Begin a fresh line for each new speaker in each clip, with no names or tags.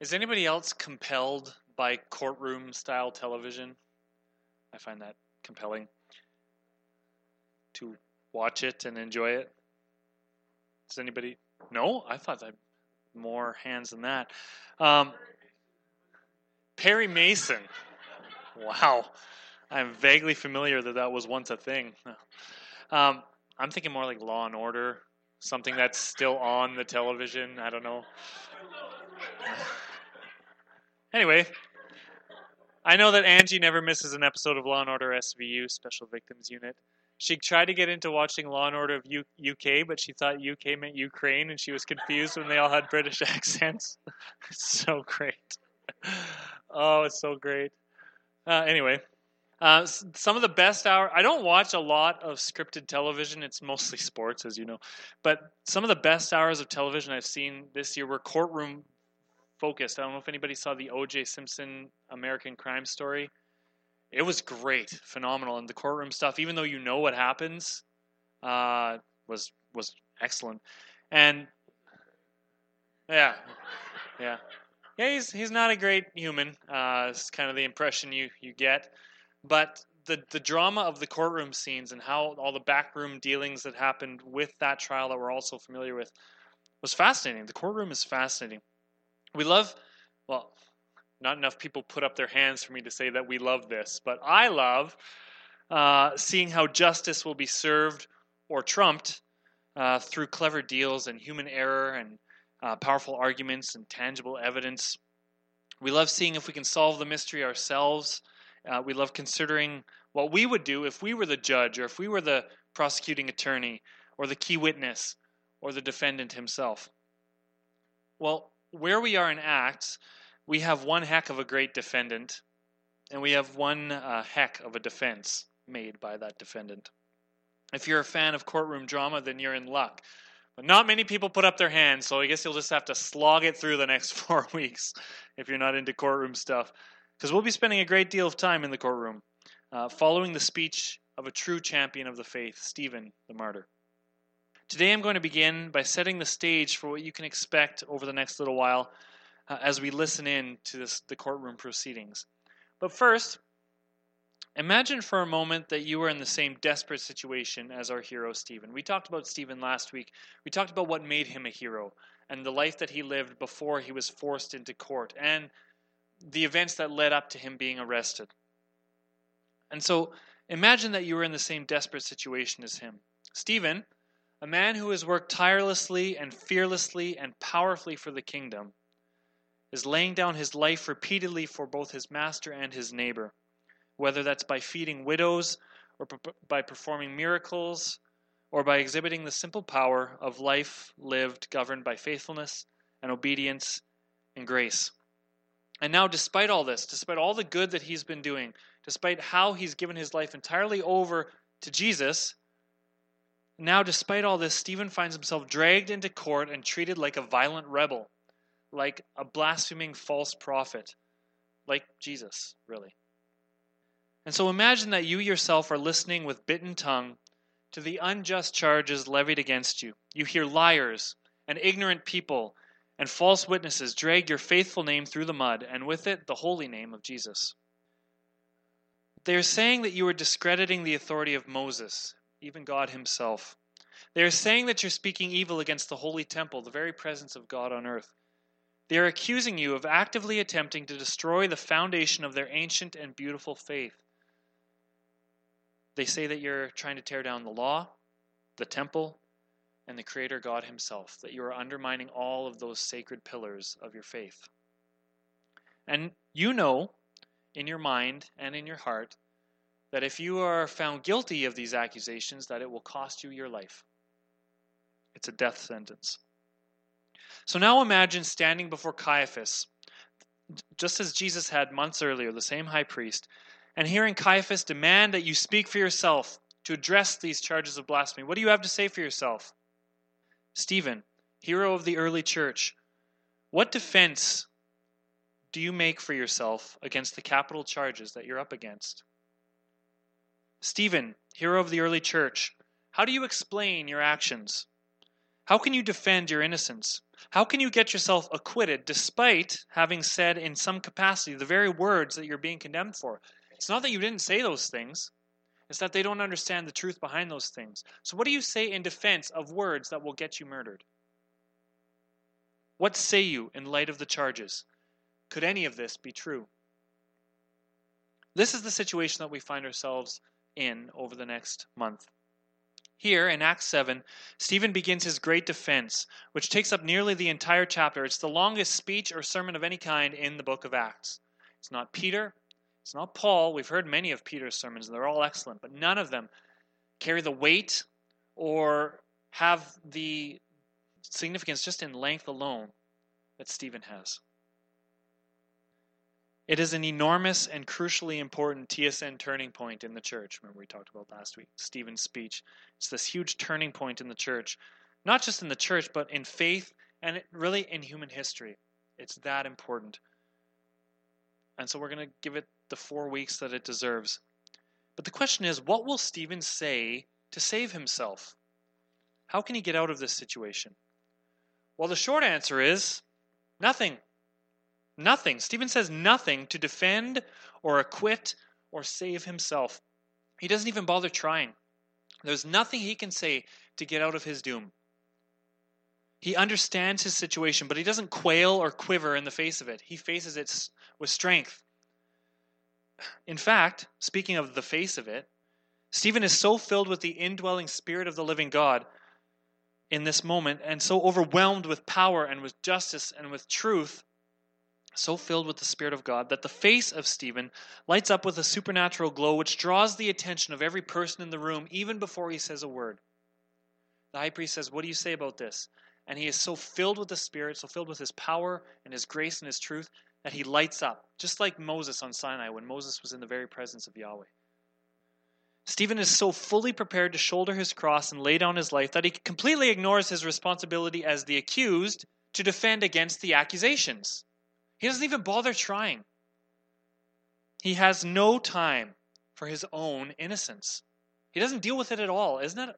Is anybody else compelled by courtroom style television? I find that compelling to watch it and enjoy it. Does anybody? No, I thought that more hands than that. Um, Perry Mason. Wow, I'm vaguely familiar that that was once a thing. Um, I'm thinking more like Law and Order, something that's still on the television. I don't know. Anyway, I know that Angie never misses an episode of Law and Order SVU, Special Victims Unit. She tried to get into watching Law and Order of U- UK, but she thought UK meant Ukraine, and she was confused when they all had British accents. so great. Oh, it's so great. Uh, anyway, uh, some of the best hour. I don't watch a lot of scripted television. It's mostly sports, as you know. But some of the best hours of television I've seen this year were courtroom focused. I don't know if anybody saw the O.J. Simpson American Crime Story. It was great, phenomenal, and the courtroom stuff, even though you know what happens, uh, was was excellent. And yeah, yeah, yeah. He's he's not a great human. Uh, it's kind of the impression you you get, but the the drama of the courtroom scenes and how all the backroom dealings that happened with that trial that we're also familiar with was fascinating. The courtroom is fascinating. We love, well, not enough people put up their hands for me to say that we love this, but I love uh, seeing how justice will be served or trumped uh, through clever deals and human error and uh, powerful arguments and tangible evidence. We love seeing if we can solve the mystery ourselves. Uh, we love considering what we would do if we were the judge or if we were the prosecuting attorney or the key witness or the defendant himself. Well, where we are in Acts, we have one heck of a great defendant, and we have one uh, heck of a defense made by that defendant. If you're a fan of courtroom drama, then you're in luck. But not many people put up their hands, so I guess you'll just have to slog it through the next four weeks if you're not into courtroom stuff. Because we'll be spending a great deal of time in the courtroom, uh, following the speech of a true champion of the faith, Stephen the martyr. Today I'm going to begin by setting the stage for what you can expect over the next little while uh, as we listen in to this, the courtroom proceedings. But first, imagine for a moment that you are in the same desperate situation as our hero Stephen. We talked about Stephen last week. We talked about what made him a hero and the life that he lived before he was forced into court and the events that led up to him being arrested. And so imagine that you were in the same desperate situation as him. Stephen a man who has worked tirelessly and fearlessly and powerfully for the kingdom is laying down his life repeatedly for both his master and his neighbor, whether that's by feeding widows or by performing miracles or by exhibiting the simple power of life lived governed by faithfulness and obedience and grace. And now, despite all this, despite all the good that he's been doing, despite how he's given his life entirely over to Jesus, now, despite all this, Stephen finds himself dragged into court and treated like a violent rebel, like a blaspheming false prophet, like Jesus, really. And so imagine that you yourself are listening with bitten tongue to the unjust charges levied against you. You hear liars and ignorant people and false witnesses drag your faithful name through the mud, and with it the holy name of Jesus. They are saying that you are discrediting the authority of Moses even God Himself. They are saying that you're speaking evil against the holy temple, the very presence of God on earth. They are accusing you of actively attempting to destroy the foundation of their ancient and beautiful faith. They say that you're trying to tear down the law, the temple, and the Creator God Himself, that you are undermining all of those sacred pillars of your faith. And you know in your mind and in your heart that if you are found guilty of these accusations that it will cost you your life. It's a death sentence. So now imagine standing before Caiaphas, just as Jesus had months earlier, the same high priest, and hearing Caiaphas demand that you speak for yourself to address these charges of blasphemy. What do you have to say for yourself? Stephen, hero of the early church, what defense do you make for yourself against the capital charges that you're up against? Stephen, hero of the early church, how do you explain your actions? How can you defend your innocence? How can you get yourself acquitted despite having said in some capacity the very words that you're being condemned for? It's not that you didn't say those things, it's that they don't understand the truth behind those things. So, what do you say in defense of words that will get you murdered? What say you in light of the charges? Could any of this be true? This is the situation that we find ourselves in over the next month. Here in Acts 7, Stephen begins his great defense, which takes up nearly the entire chapter. It's the longest speech or sermon of any kind in the book of Acts. It's not Peter, it's not Paul. We've heard many of Peter's sermons, and they're all excellent, but none of them carry the weight or have the significance just in length alone that Stephen has. It is an enormous and crucially important TSN turning point in the church. Remember, we talked about last week Stephen's speech. It's this huge turning point in the church, not just in the church, but in faith and really in human history. It's that important. And so we're going to give it the four weeks that it deserves. But the question is what will Stephen say to save himself? How can he get out of this situation? Well, the short answer is nothing. Nothing. Stephen says nothing to defend or acquit or save himself. He doesn't even bother trying. There's nothing he can say to get out of his doom. He understands his situation, but he doesn't quail or quiver in the face of it. He faces it with strength. In fact, speaking of the face of it, Stephen is so filled with the indwelling spirit of the living God in this moment and so overwhelmed with power and with justice and with truth so filled with the Spirit of God that the face of Stephen lights up with a supernatural glow which draws the attention of every person in the room even before he says a word. The high priest says, What do you say about this? And he is so filled with the Spirit, so filled with his power and his grace and his truth, that he lights up, just like Moses on Sinai when Moses was in the very presence of Yahweh. Stephen is so fully prepared to shoulder his cross and lay down his life that he completely ignores his responsibility as the accused to defend against the accusations. He doesn't even bother trying. He has no time for his own innocence. He doesn't deal with it at all. Isn't that,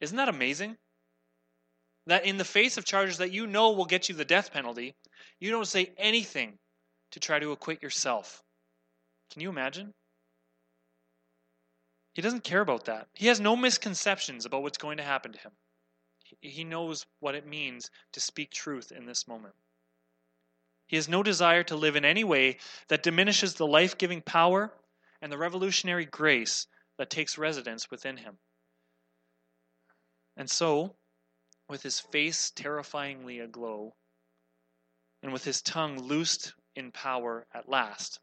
isn't that amazing? That in the face of charges that you know will get you the death penalty, you don't say anything to try to acquit yourself. Can you imagine? He doesn't care about that. He has no misconceptions about what's going to happen to him. He knows what it means to speak truth in this moment. He has no desire to live in any way that diminishes the life giving power and the revolutionary grace that takes residence within him. And so, with his face terrifyingly aglow, and with his tongue loosed in power at last,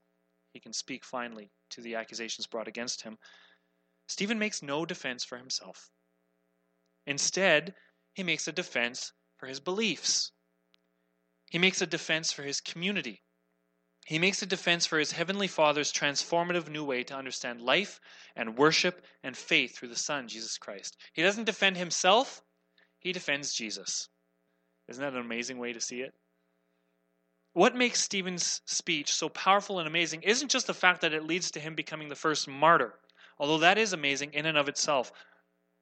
he can speak finally to the accusations brought against him. Stephen makes no defense for himself. Instead, he makes a defense for his beliefs. He makes a defense for his community. He makes a defense for his heavenly Father's transformative new way to understand life and worship and faith through the Son, Jesus Christ. He doesn't defend himself, he defends Jesus. Isn't that an amazing way to see it? What makes Stephen's speech so powerful and amazing isn't just the fact that it leads to him becoming the first martyr, although that is amazing in and of itself.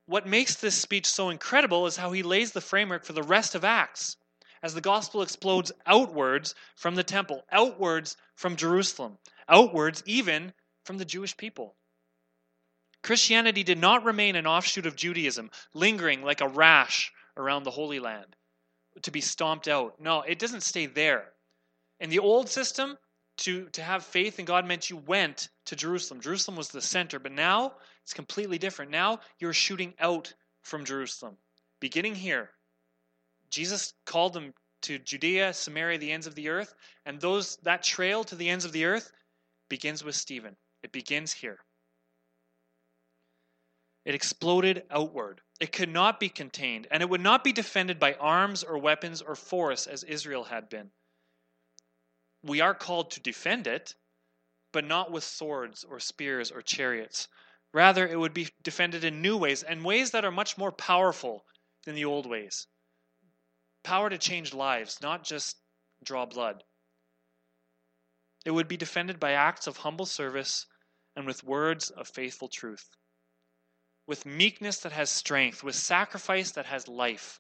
What makes this speech so incredible is how he lays the framework for the rest of Acts as the gospel explodes outwards from the temple, outwards from Jerusalem, outwards even from the Jewish people. Christianity did not remain an offshoot of Judaism, lingering like a rash around the Holy Land to be stomped out. No, it doesn't stay there. In the old system, to, to have faith in God meant you went to Jerusalem. Jerusalem was the center, but now it's completely different. Now you're shooting out from Jerusalem, beginning here Jesus called them to Judea, Samaria, the ends of the earth, and those that trail to the ends of the earth begins with Stephen. It begins here. It exploded outward. It could not be contained, and it would not be defended by arms or weapons or force as Israel had been. We are called to defend it, but not with swords or spears or chariots. Rather, it would be defended in new ways, and ways that are much more powerful than the old ways power to change lives, not just draw blood. It would be defended by acts of humble service and with words of faithful truth, with meekness that has strength, with sacrifice that has life.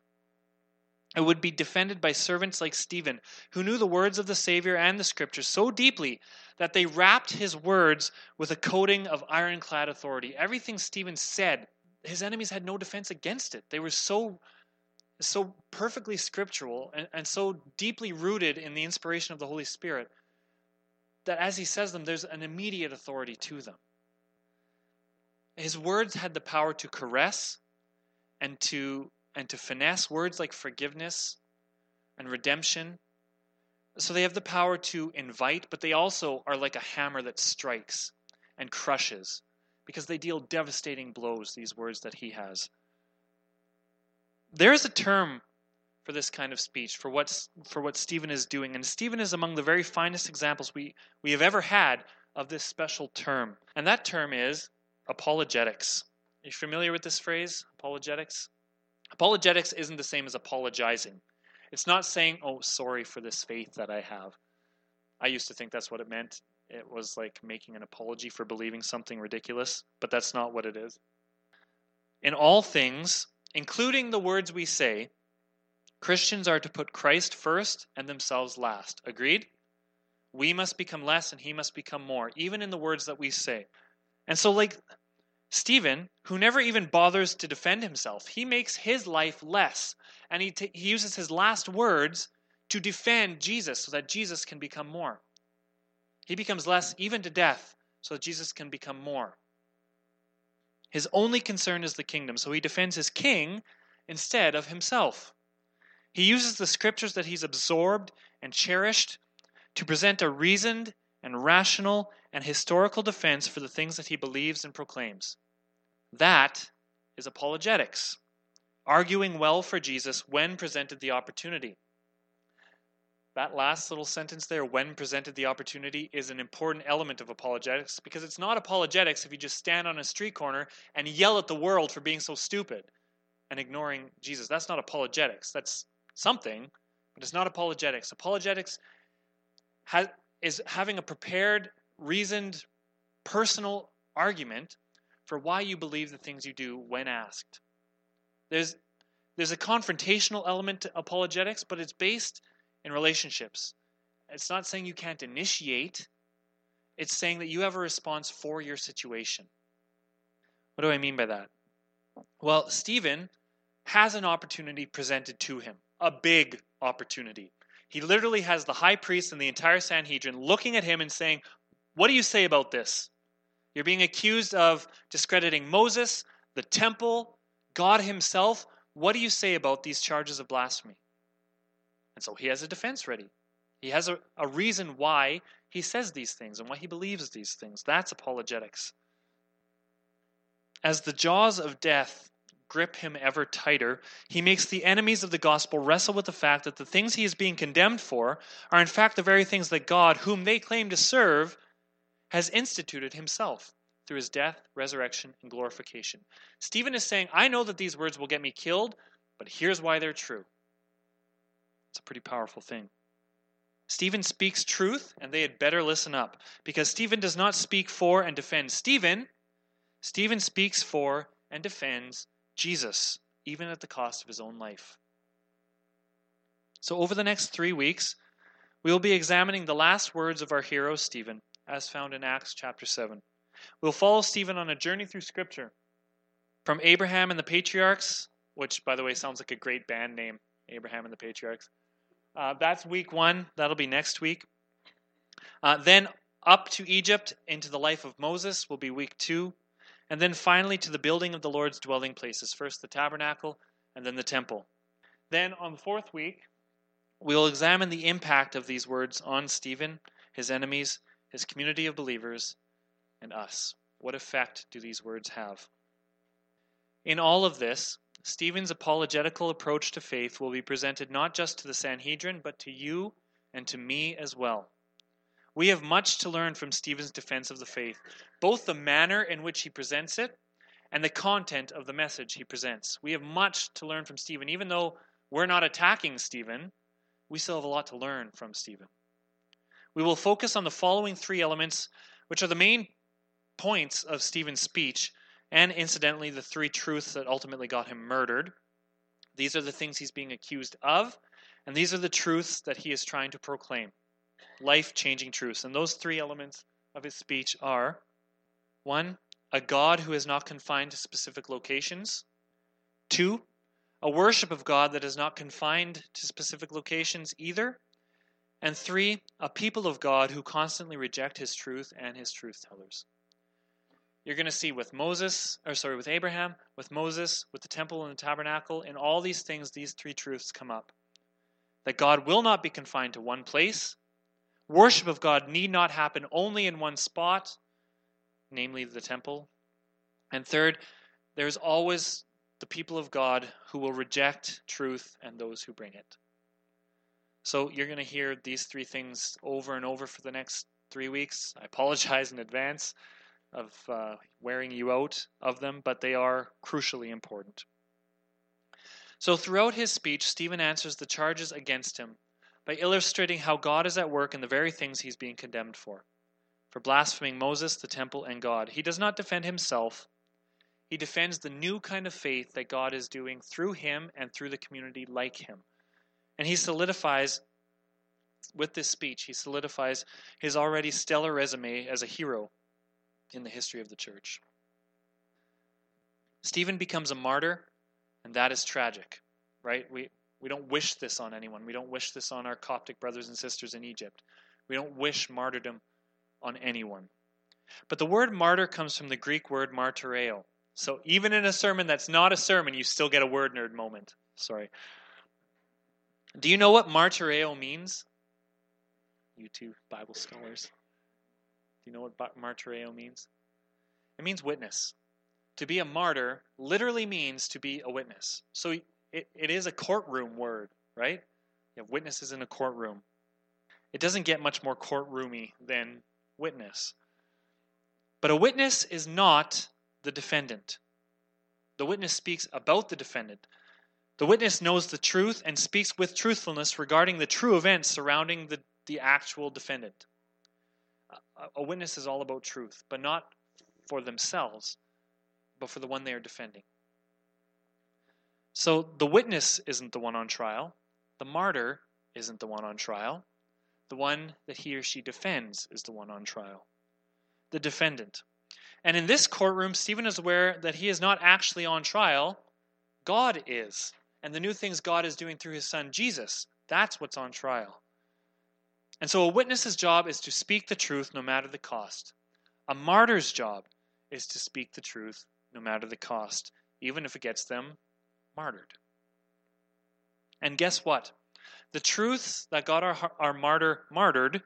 It would be defended by servants like Stephen, who knew the words of the Savior and the Scriptures so deeply that they wrapped his words with a coating of ironclad authority. Everything Stephen said, his enemies had no defense against it. They were so so perfectly scriptural and, and so deeply rooted in the inspiration of the Holy Spirit that as he says them, there's an immediate authority to them. His words had the power to caress and to and to finesse words like forgiveness and redemption. So they have the power to invite, but they also are like a hammer that strikes and crushes because they deal devastating blows, these words that he has. There is a term for this kind of speech, for what's for what Stephen is doing, and Stephen is among the very finest examples we, we have ever had of this special term. And that term is apologetics. Are you familiar with this phrase, apologetics? Apologetics isn't the same as apologizing. It's not saying, oh, sorry for this faith that I have. I used to think that's what it meant. It was like making an apology for believing something ridiculous, but that's not what it is. In all things, including the words we say, Christians are to put Christ first and themselves last. Agreed? We must become less and he must become more, even in the words that we say. And so, like, Stephen, who never even bothers to defend himself, he makes his life less. And he, t- he uses his last words to defend Jesus so that Jesus can become more. He becomes less even to death so that Jesus can become more. His only concern is the kingdom, so he defends his king instead of himself. He uses the scriptures that he's absorbed and cherished to present a reasoned and rational and historical defense for the things that he believes and proclaims. That is apologetics, arguing well for Jesus when presented the opportunity. That last little sentence there, when presented the opportunity, is an important element of apologetics because it's not apologetics if you just stand on a street corner and yell at the world for being so stupid and ignoring Jesus. That's not apologetics. That's something, but it's not apologetics. Apologetics is having a prepared, reasoned, personal argument for why you believe the things you do when asked. There's, there's a confrontational element to apologetics, but it's based in relationships. It's not saying you can't initiate, it's saying that you have a response for your situation. What do I mean by that? Well, Stephen has an opportunity presented to him, a big opportunity. He literally has the high priest and the entire Sanhedrin looking at him and saying, What do you say about this? You're being accused of discrediting Moses, the temple, God Himself. What do you say about these charges of blasphemy? And so he has a defense ready. He has a, a reason why he says these things and why he believes these things. That's apologetics. As the jaws of death grip him ever tighter, he makes the enemies of the gospel wrestle with the fact that the things he is being condemned for are in fact the very things that God, whom they claim to serve, has instituted himself through his death, resurrection, and glorification. Stephen is saying, I know that these words will get me killed, but here's why they're true. It's a pretty powerful thing. Stephen speaks truth, and they had better listen up, because Stephen does not speak for and defend Stephen. Stephen speaks for and defends Jesus, even at the cost of his own life. So, over the next three weeks, we will be examining the last words of our hero, Stephen, as found in Acts chapter 7. We'll follow Stephen on a journey through Scripture. From Abraham and the patriarchs, which, by the way, sounds like a great band name Abraham and the patriarchs. Uh, that's week one. That'll be next week. Uh, then up to Egypt into the life of Moses will be week two. And then finally to the building of the Lord's dwelling places first the tabernacle and then the temple. Then on the fourth week, we'll examine the impact of these words on Stephen, his enemies, his community of believers, and us. What effect do these words have? In all of this, Stephen's apologetical approach to faith will be presented not just to the Sanhedrin, but to you and to me as well. We have much to learn from Stephen's defense of the faith, both the manner in which he presents it and the content of the message he presents. We have much to learn from Stephen. Even though we're not attacking Stephen, we still have a lot to learn from Stephen. We will focus on the following three elements, which are the main points of Stephen's speech, and incidentally, the three truths that ultimately got him murdered. These are the things he's being accused of, and these are the truths that he is trying to proclaim life changing truths. And those three elements of his speech are one, a God who is not confined to specific locations, two, a worship of God that is not confined to specific locations either, and three, a people of God who constantly reject his truth and his truth tellers. You're going to see with Moses, or sorry, with Abraham, with Moses, with the temple and the tabernacle, in all these things, these three truths come up. That God will not be confined to one place. Worship of God need not happen only in one spot, namely the temple. And third, there's always the people of God who will reject truth and those who bring it. So you're going to hear these three things over and over for the next three weeks. I apologize in advance of uh, wearing you out of them, but they are crucially important. So throughout his speech, Stephen answers the charges against him by illustrating how God is at work in the very things he's being condemned for for blaspheming Moses, the temple, and God. He does not defend himself. He defends the new kind of faith that God is doing through him and through the community like him. And he solidifies, with this speech, he solidifies his already stellar resume as a hero in the history of the church. Stephen becomes a martyr, and that is tragic, right? We, we don't wish this on anyone. We don't wish this on our Coptic brothers and sisters in Egypt. We don't wish martyrdom on anyone. But the word martyr comes from the Greek word martyreo. So even in a sermon that's not a sermon, you still get a word nerd moment. Sorry. Do you know what martyreo means? You two Bible scholars. Do you know what martyreo means? It means witness. To be a martyr literally means to be a witness. So it, it is a courtroom word, right? You have witnesses in a courtroom. It doesn't get much more courtroomy than witness. But a witness is not the defendant. The witness speaks about the defendant. The witness knows the truth and speaks with truthfulness regarding the true events surrounding the, the actual defendant. A, witness is all about truth, but not for themselves, but for the one they are defending. So the witness isn't the one on trial, the martyr isn't the one on trial. The one that he or she defends is the one on trial. The defendant. And in this courtroom, Stephen is aware that he is not actually on trial, God is. And the new things God is doing through his son Jesus, that's what's on trial. And so a witness's job is to speak the truth no matter the cost. A martyr's job is to speak the truth no matter the cost, even if it gets them martyred. And guess what? The truths that got our, our martyr martyred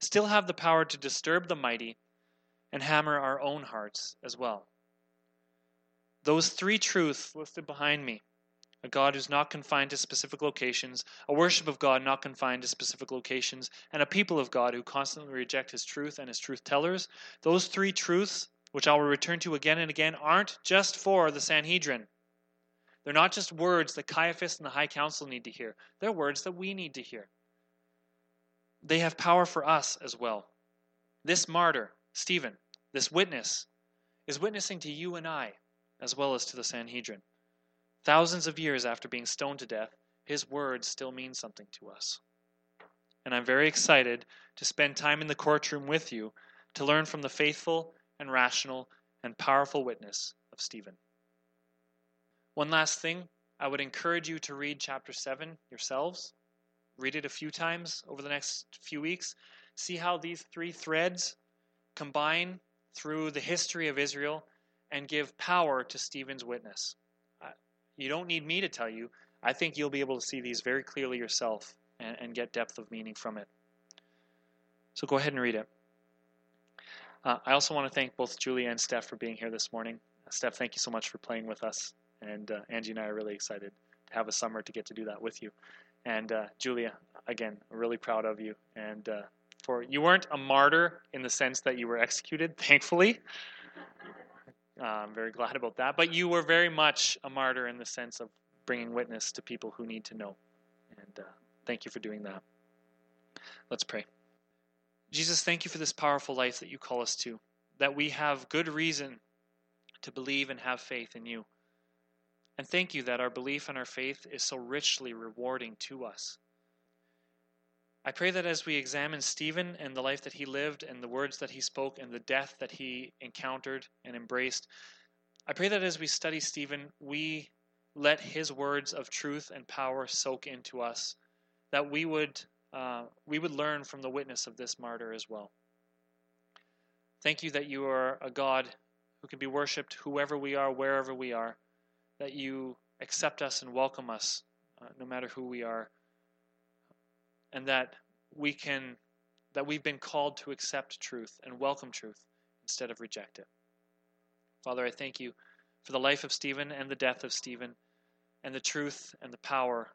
still have the power to disturb the mighty and hammer our own hearts as well. Those three truths listed behind me a God who's not confined to specific locations, a worship of God not confined to specific locations, and a people of God who constantly reject his truth and his truth tellers. Those three truths, which I will return to again and again, aren't just for the Sanhedrin. They're not just words that Caiaphas and the high council need to hear, they're words that we need to hear. They have power for us as well. This martyr, Stephen, this witness, is witnessing to you and I as well as to the Sanhedrin. Thousands of years after being stoned to death, his words still mean something to us. And I'm very excited to spend time in the courtroom with you to learn from the faithful and rational and powerful witness of Stephen. One last thing, I would encourage you to read chapter 7 yourselves. Read it a few times over the next few weeks. See how these three threads combine through the history of Israel and give power to Stephen's witness. You don't need me to tell you. I think you'll be able to see these very clearly yourself and, and get depth of meaning from it. So go ahead and read it. Uh, I also want to thank both Julia and Steph for being here this morning. Steph, thank you so much for playing with us. And uh, Angie and I are really excited to have a summer to get to do that with you. And uh, Julia, again, really proud of you. And uh, for you weren't a martyr in the sense that you were executed, thankfully. I'm very glad about that. But you were very much a martyr in the sense of bringing witness to people who need to know. And uh, thank you for doing that. Let's pray. Jesus, thank you for this powerful life that you call us to, that we have good reason to believe and have faith in you. And thank you that our belief and our faith is so richly rewarding to us. I pray that as we examine Stephen and the life that he lived and the words that he spoke and the death that he encountered and embraced, I pray that as we study Stephen, we let his words of truth and power soak into us, that we would, uh, we would learn from the witness of this martyr as well. Thank you that you are a God who can be worshiped whoever we are, wherever we are, that you accept us and welcome us uh, no matter who we are, and that we can that we've been called to accept truth and welcome truth instead of reject it. Father, I thank you for the life of Stephen and the death of Stephen and the truth and the power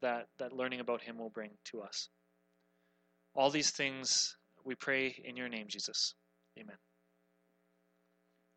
that, that learning about him will bring to us. All these things we pray in your name, Jesus. Amen.